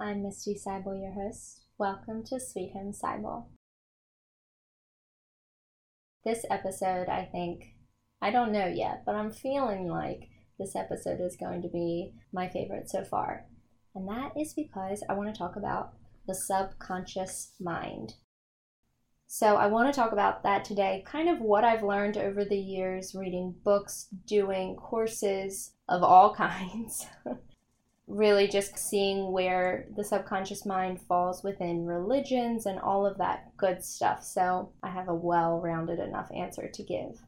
I'm Misty Sibol, your host. Welcome to Sweet Home Sibol. This episode, I think, I don't know yet, but I'm feeling like this episode is going to be my favorite so far. And that is because I want to talk about the subconscious mind. So, I want to talk about that today, kind of what I've learned over the years reading books, doing courses of all kinds. really, just seeing where the subconscious mind falls within religions and all of that good stuff. So, I have a well rounded enough answer to give.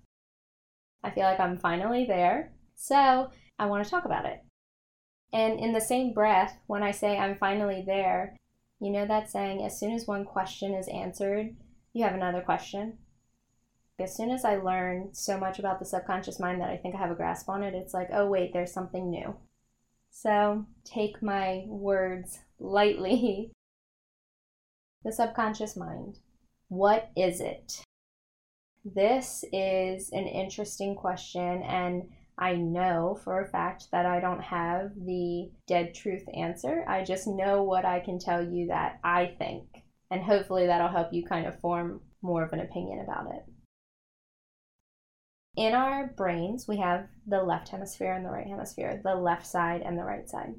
I feel like I'm finally there. So, I want to talk about it. And in the same breath, when I say I'm finally there, you know that saying, as soon as one question is answered, you have another question. As soon as I learn so much about the subconscious mind that I think I have a grasp on it, it's like, oh, wait, there's something new. So take my words lightly. the subconscious mind. What is it? This is an interesting question, and I know for a fact that I don't have the dead truth answer. I just know what I can tell you that I think. And hopefully that'll help you kind of form more of an opinion about it. In our brains, we have the left hemisphere and the right hemisphere, the left side and the right side.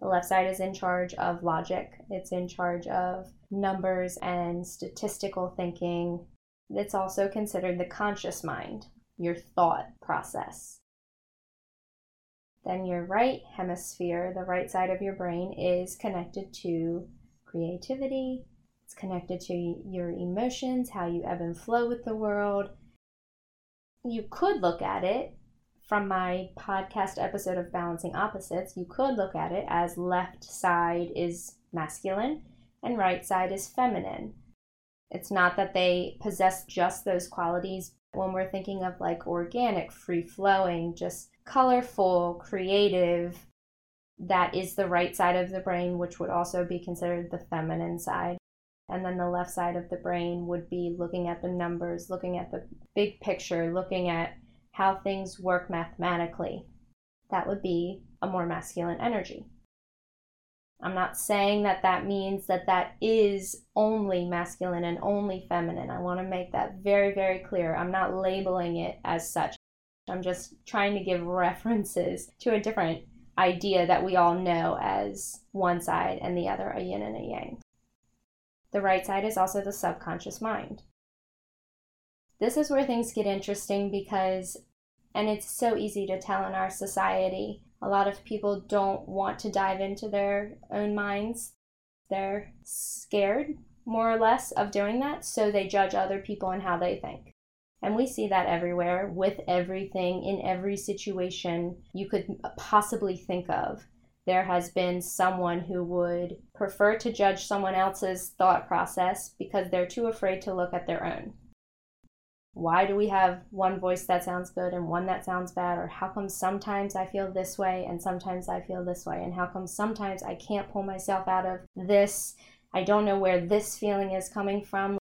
The left side is in charge of logic, it's in charge of numbers and statistical thinking. It's also considered the conscious mind, your thought process. Then your right hemisphere, the right side of your brain, is connected to creativity. It's connected to your emotions, how you ebb and flow with the world. You could look at it from my podcast episode of Balancing Opposites. You could look at it as left side is masculine and right side is feminine. It's not that they possess just those qualities when we're thinking of like organic, free flowing, just colorful, creative, that is the right side of the brain, which would also be considered the feminine side. And then the left side of the brain would be looking at the numbers, looking at the big picture, looking at how things work mathematically. That would be a more masculine energy. I'm not saying that that means that that is only masculine and only feminine. I want to make that very, very clear. I'm not labeling it as such. I'm just trying to give references to a different idea that we all know as one side and the other a yin and a yang. The right side is also the subconscious mind. This is where things get interesting because, and it's so easy to tell in our society, a lot of people don't want to dive into their own minds. They're scared, more or less, of doing that, so they judge other people and how they think. And we see that everywhere with everything in every situation you could possibly think of. There has been someone who would prefer to judge someone else's thought process because they're too afraid to look at their own. Why do we have one voice that sounds good and one that sounds bad? Or how come sometimes i feel this way and sometimes i feel this way? And how come sometimes i can't pull myself out of this? I don't know where this feeling is coming from.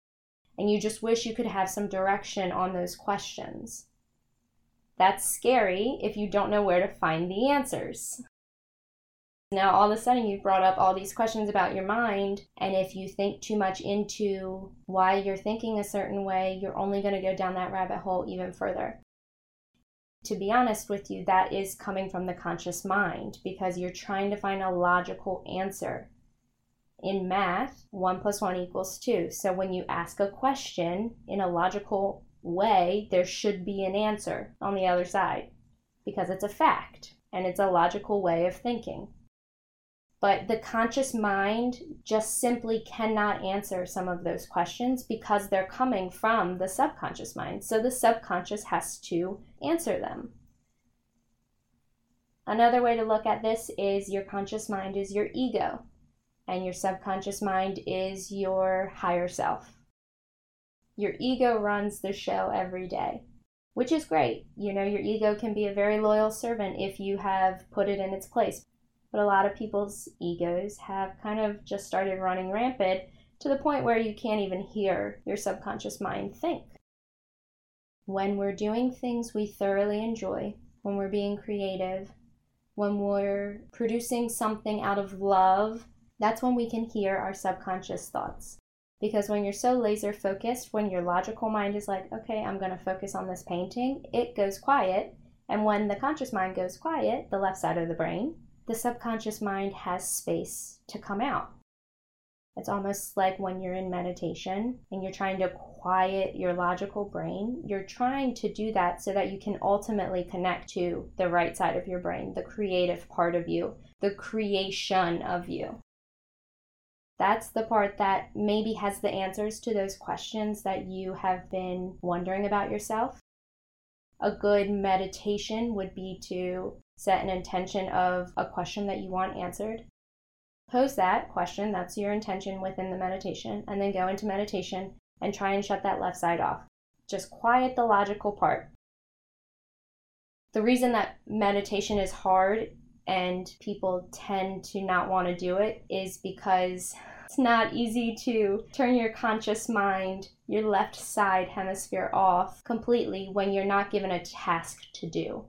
And you just wish you could have some direction on those questions. That's scary if you don't know where to find the answers now, all of a sudden, you've brought up all these questions about your mind, and if you think too much into why you're thinking a certain way, you're only going to go down that rabbit hole even further. To be honest with you, that is coming from the conscious mind because you're trying to find a logical answer. In math, 1 plus 1 equals 2. So when you ask a question in a logical way, there should be an answer on the other side because it's a fact and it's a logical way of thinking. But the conscious mind just simply cannot answer some of those questions because they're coming from the subconscious mind. So the subconscious has to answer them. Another way to look at this is your conscious mind is your ego, and your subconscious mind is your higher self. Your ego runs the show every day, which is great. You know, your ego can be a very loyal servant if you have put it in its place. But a lot of people's egos have kind of just started running rampant to the point where you can't even hear your subconscious mind think. when we're doing things we thoroughly enjoy, when we're being creative, when we're producing something out of love, that's when we can hear our subconscious thoughts. Because when you're so laser focused, when your logical mind is like, okay, I'm going to focus on this painting, it goes quiet. And when the conscious mind goes quiet, the left side of the brain, the subconscious mind has space to come out. It's almost like when you're in meditation and you're trying to quiet your logical brain, you're trying to do that so that you can ultimately connect to the right side of your brain, the creative part of you, the creation of you. That's the part that maybe has the answers to those questions that you have been wondering about yourself. A good meditation would be to set an intention of a question that you want answered. Pose that question, that's your intention within the meditation, and then go into meditation and try and shut that left side off. Just quiet the logical part. The reason that meditation is hard and people tend to not want to do it is because it's not easy to turn your conscious mind, your left side hemisphere off completely when you're not given a task to do.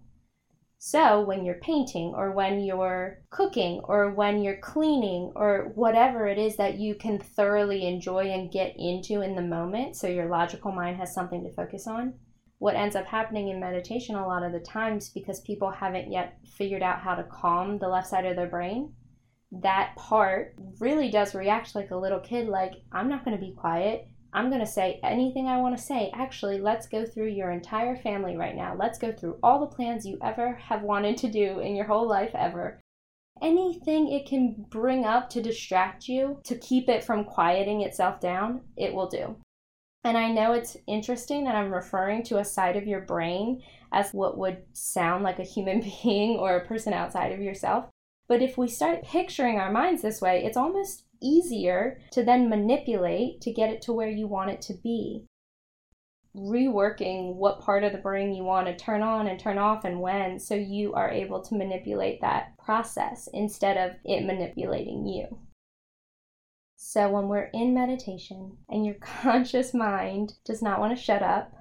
So, when you're painting, or when you're cooking, or when you're cleaning, or whatever it is that you can thoroughly enjoy and get into in the moment, so your logical mind has something to focus on, what ends up happening in meditation a lot of the times because people haven't yet figured out how to calm the left side of their brain that part really does react like a little kid like i'm not going to be quiet I'm going to say anything I want to say. Actually, let's go through your entire family right now. Let's go through all the plans you ever have wanted to do in your whole life ever. Anything it can bring up to distract you, to keep it from quieting itself down, it will do. And I know it's interesting that I'm referring to a side of your brain as what would sound like a human being or a person outside of yourself. But if we start picturing our minds this way, it's almost easier to then manipulate to get it to where you want it to be. Reworking what part of the brain you want to turn on and turn off and when, so you are able to manipulate that process instead of it manipulating you. So, when we're in meditation and your conscious mind does not want to shut up,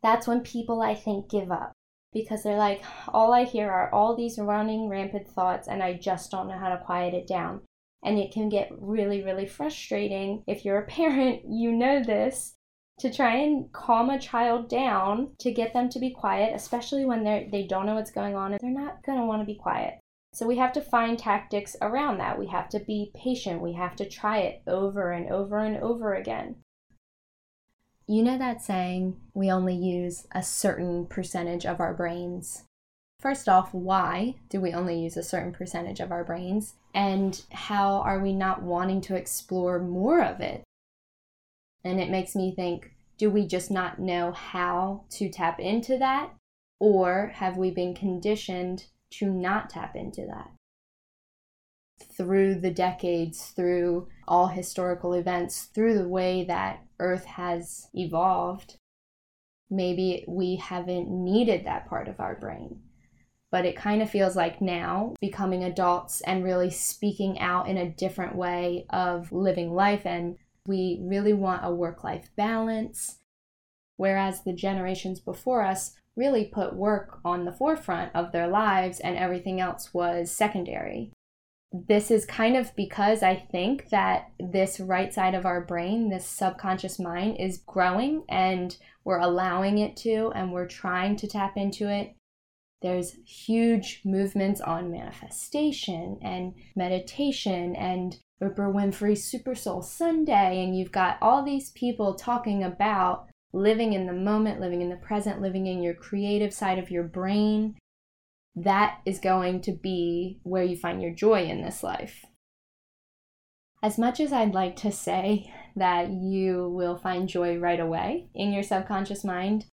that's when people I think give up because they're like, all I hear are all these running rampant thoughts, and I just don't know how to quiet it down. And it can get really, really frustrating. If you're a parent, you know this. To try and calm a child down to get them to be quiet, especially when they they don't know what's going on and they're not want to be quiet. So we have to find tactics around that. We have to be patient. We have to try it over and over and over again. You know that saying, we only use a certain percentage of our brains First off, why do we only use a certain percentage of our brains? And how are we not wanting to explore more of it? And it makes me think do we just not know how to tap into that? Or have we been conditioned to not tap into that? Through the decades, through all historical events, through the way that Earth has evolved, maybe we haven't needed that part of our brain. But it kind of feels like now becoming adults and really speaking out in a different way of living life and we really want a work life balance. Whereas the generations before us really put work on the forefront of their lives and everything else was secondary this is kind of because I think that this right side of our brain, this subconscious mind, is growing and we're allowing it to, and we're trying to tap into it there's huge movements on manifestation and meditation and Oprah Winfrey's Super Soul Sunday, and you've got all these people talking about living in the moment, living in the present, living in your creative side of your brain. That is going to be where you find your joy in this life. As much as I'd like to say that you will find joy right away in your subconscious mind,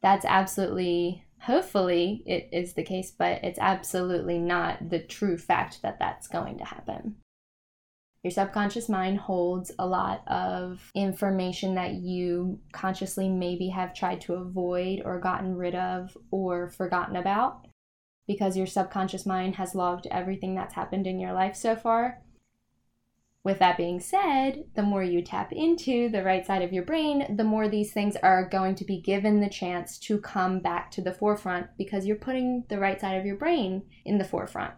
that's absolutely hopefully it is the case, but it's absolutely not the true fact that that's going to happen. Your subconscious mind holds a lot of information that you consciously maybe have tried to avoid or gotten rid of or forgotten about because your subconscious mind has logged everything that's happened in your life so far. With that being said, the more you tap into the right side of your brain, the more these things are going to be given the chance to come back to the forefront because you're putting the right side of your brain in the forefront.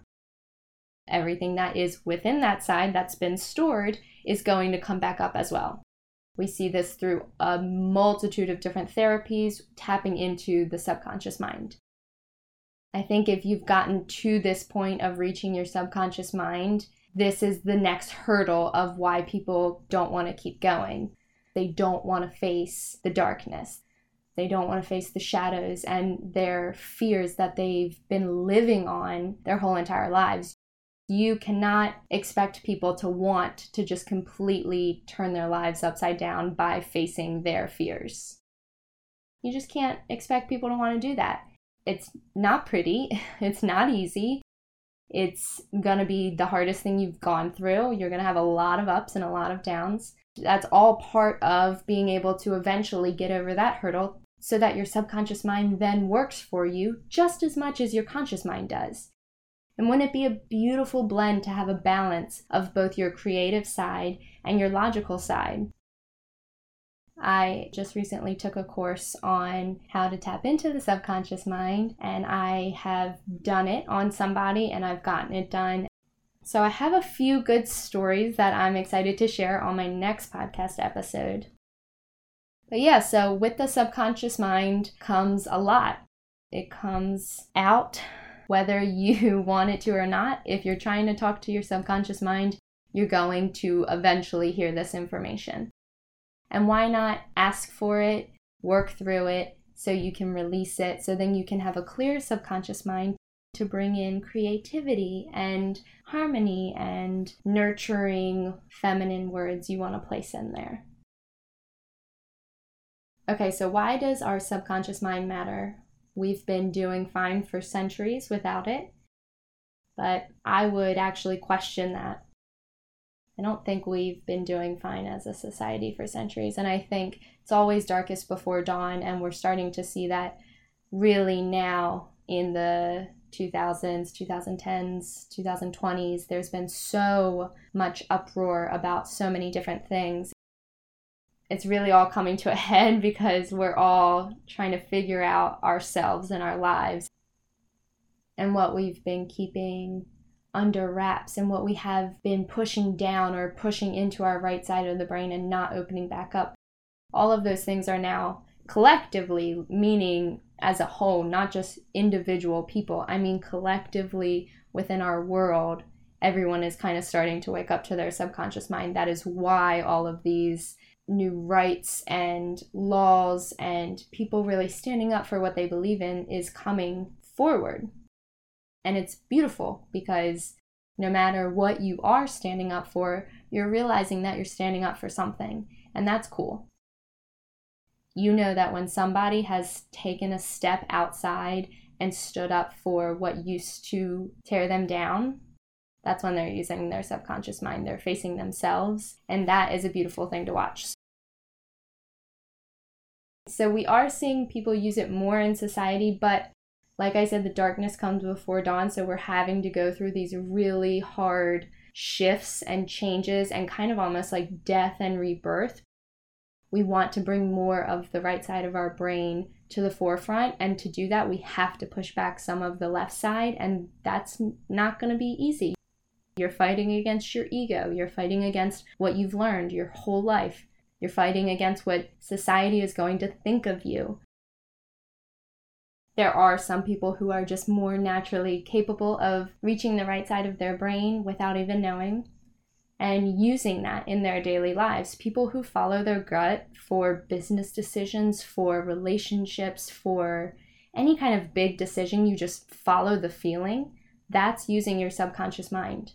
Everything that is within that side that's been stored is going to come back up as well. We see this through a multitude of different therapies tapping into the subconscious mind. I think if you've gotten to this point of reaching your subconscious mind, this is the next hurdle of why people don't want to keep going. They don't want to face the darkness. They don't want to face the shadows and their fears that they've been living on their whole entire lives. You cannot expect people to want to just completely turn their lives upside down by facing their fears. You just can't expect people to want to do that. It's not pretty, it's not easy, it's going to be the hardest thing you've gone through. You're going to have a lot of ups and a lot of downs. That's all part of being able to eventually get over that hurdle so that your subconscious mind then works for you just as much as your conscious mind does. And wouldn't it be a beautiful blend to have a balance of both your creative side and your logical side? I just recently took a course on how to tap into the subconscious mind, and I have done it on somebody and I've gotten it done. So, I have a few good stories that I'm excited to share on my next podcast episode. But yeah, so with the subconscious mind comes a lot. It comes out whether you want it to or not. If you're trying to talk to your subconscious mind, you're going to eventually hear this information. And why not ask for it, work through it so you can release it, so then you can have a clear subconscious mind to bring in creativity and harmony and nurturing feminine words you want to place in there. Okay, so why does our subconscious mind matter? We've been doing fine for centuries without it, but I would actually question that. I don't think we've been doing fine as a society for centuries. And I think it's always darkest before dawn. And we're starting to see that really now in the 2000s, 2010s, 2020s. There's been so much uproar about so many different things. It's really all coming to a head because we're all trying to figure out ourselves and our lives and what we've been keeping under wraps and what we have been pushing down or pushing into our right side of the brain and not opening back up. All of those things are now collectively, meaning as a whole, not just individual people. I mean, collectively within our world, everyone is kind of starting to wake up to their subconscious mind. That is why all of these new rights and laws and people really standing up for what they believe in is coming forward. And it's beautiful because no matter what you are standing up for, you're realizing that you're standing up for something. And that's cool. You know that when somebody has taken a step outside and stood up for what used to tear them down, that's when they're using their subconscious mind. They're facing themselves. And that is a beautiful thing to watch. So we are seeing people use it more in society, but like I said, the darkness comes before dawn, so we're having to go through these really hard shifts and changes and kind of almost like death and rebirth. We want to bring more of the right side of our brain to the forefront, and to do that, we have to push back some of the left side, and that's not going to be easy. You're fighting against your ego, you're fighting against what you've learned your whole life, you're fighting against what society is going to think of you there are some people who are just more naturally capable of reaching the right side of their brain without even knowing and using that in their daily lives. People who follow their gut for business decisions, for relationships, for any kind of big decision, you just follow the feeling. That's using your subconscious mind.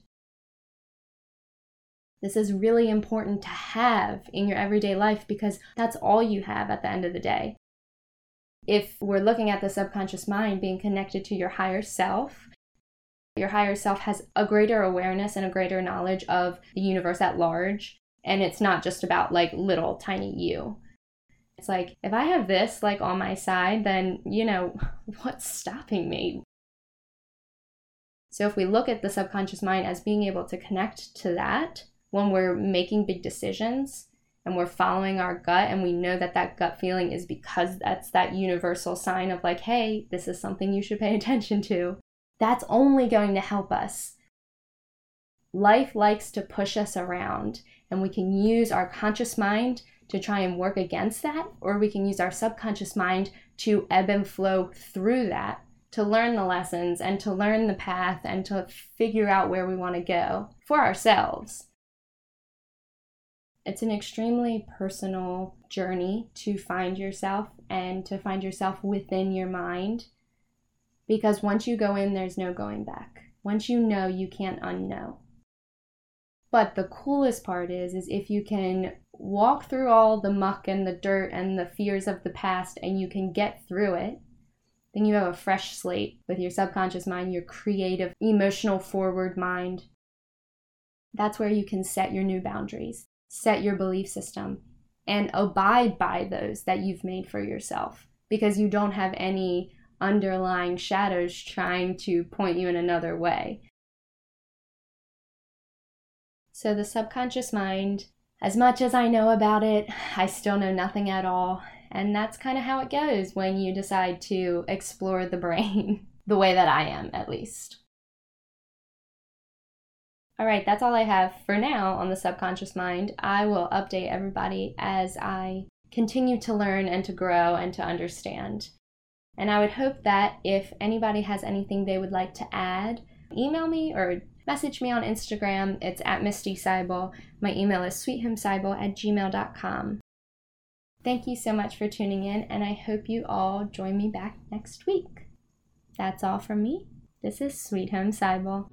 This is really important to have in your everyday life because that's all you have at the end of the day if we're looking at the subconscious mind being connected to your higher self, your higher self has a greater awareness and a greater knowledge of the universe at large. And it's not just about like little tiny you. It's like, if I have this like on my side, then, you know, what's stopping me? So if we look at the subconscious mind as being able to connect to that, when we're making big decisions and we're following our gut and we know that that gut feeling is because that's that universal sign of like, hey, this is something you should pay attention to, that's only going to help us. Life likes to push us around, and we can use our conscious mind to try and work against that, or we can use our subconscious mind to ebb and flow through that to learn the lessons and to learn the path and to figure out where we want to go for ourselves. It's an extremely personal journey to find yourself and to find yourself within your mind because once you go in, there's no going back. Once you know, you can't unknow. But the coolest part is, is if you can walk through all the muck and the dirt and the fears of the past and you can get through it, then you have a fresh slate with your subconscious mind, your creative, emotional, forward mind. That's where you can set your new boundaries, set your belief system, and abide by those that you've made for yourself because you don't have any underlying shadows trying to point you in another way. So, the subconscious mind, as much as I know about it, I still know nothing at all. And that's kind of how it goes when you decide to explore the brain, the way that I am, at least. All right, that's all I have for now on the subconscious mind. I will update everybody as I continue to learn and to grow and to understand. And I would hope that if anybody has anything they would like to add, email me or message me on Instagram. It's at Misty Sibol. My email is sweethomesibol at gmail.com. Thank you so much for tuning in, and I hope you all join me back next week. That's all from me. This is Sweet Home Sibol.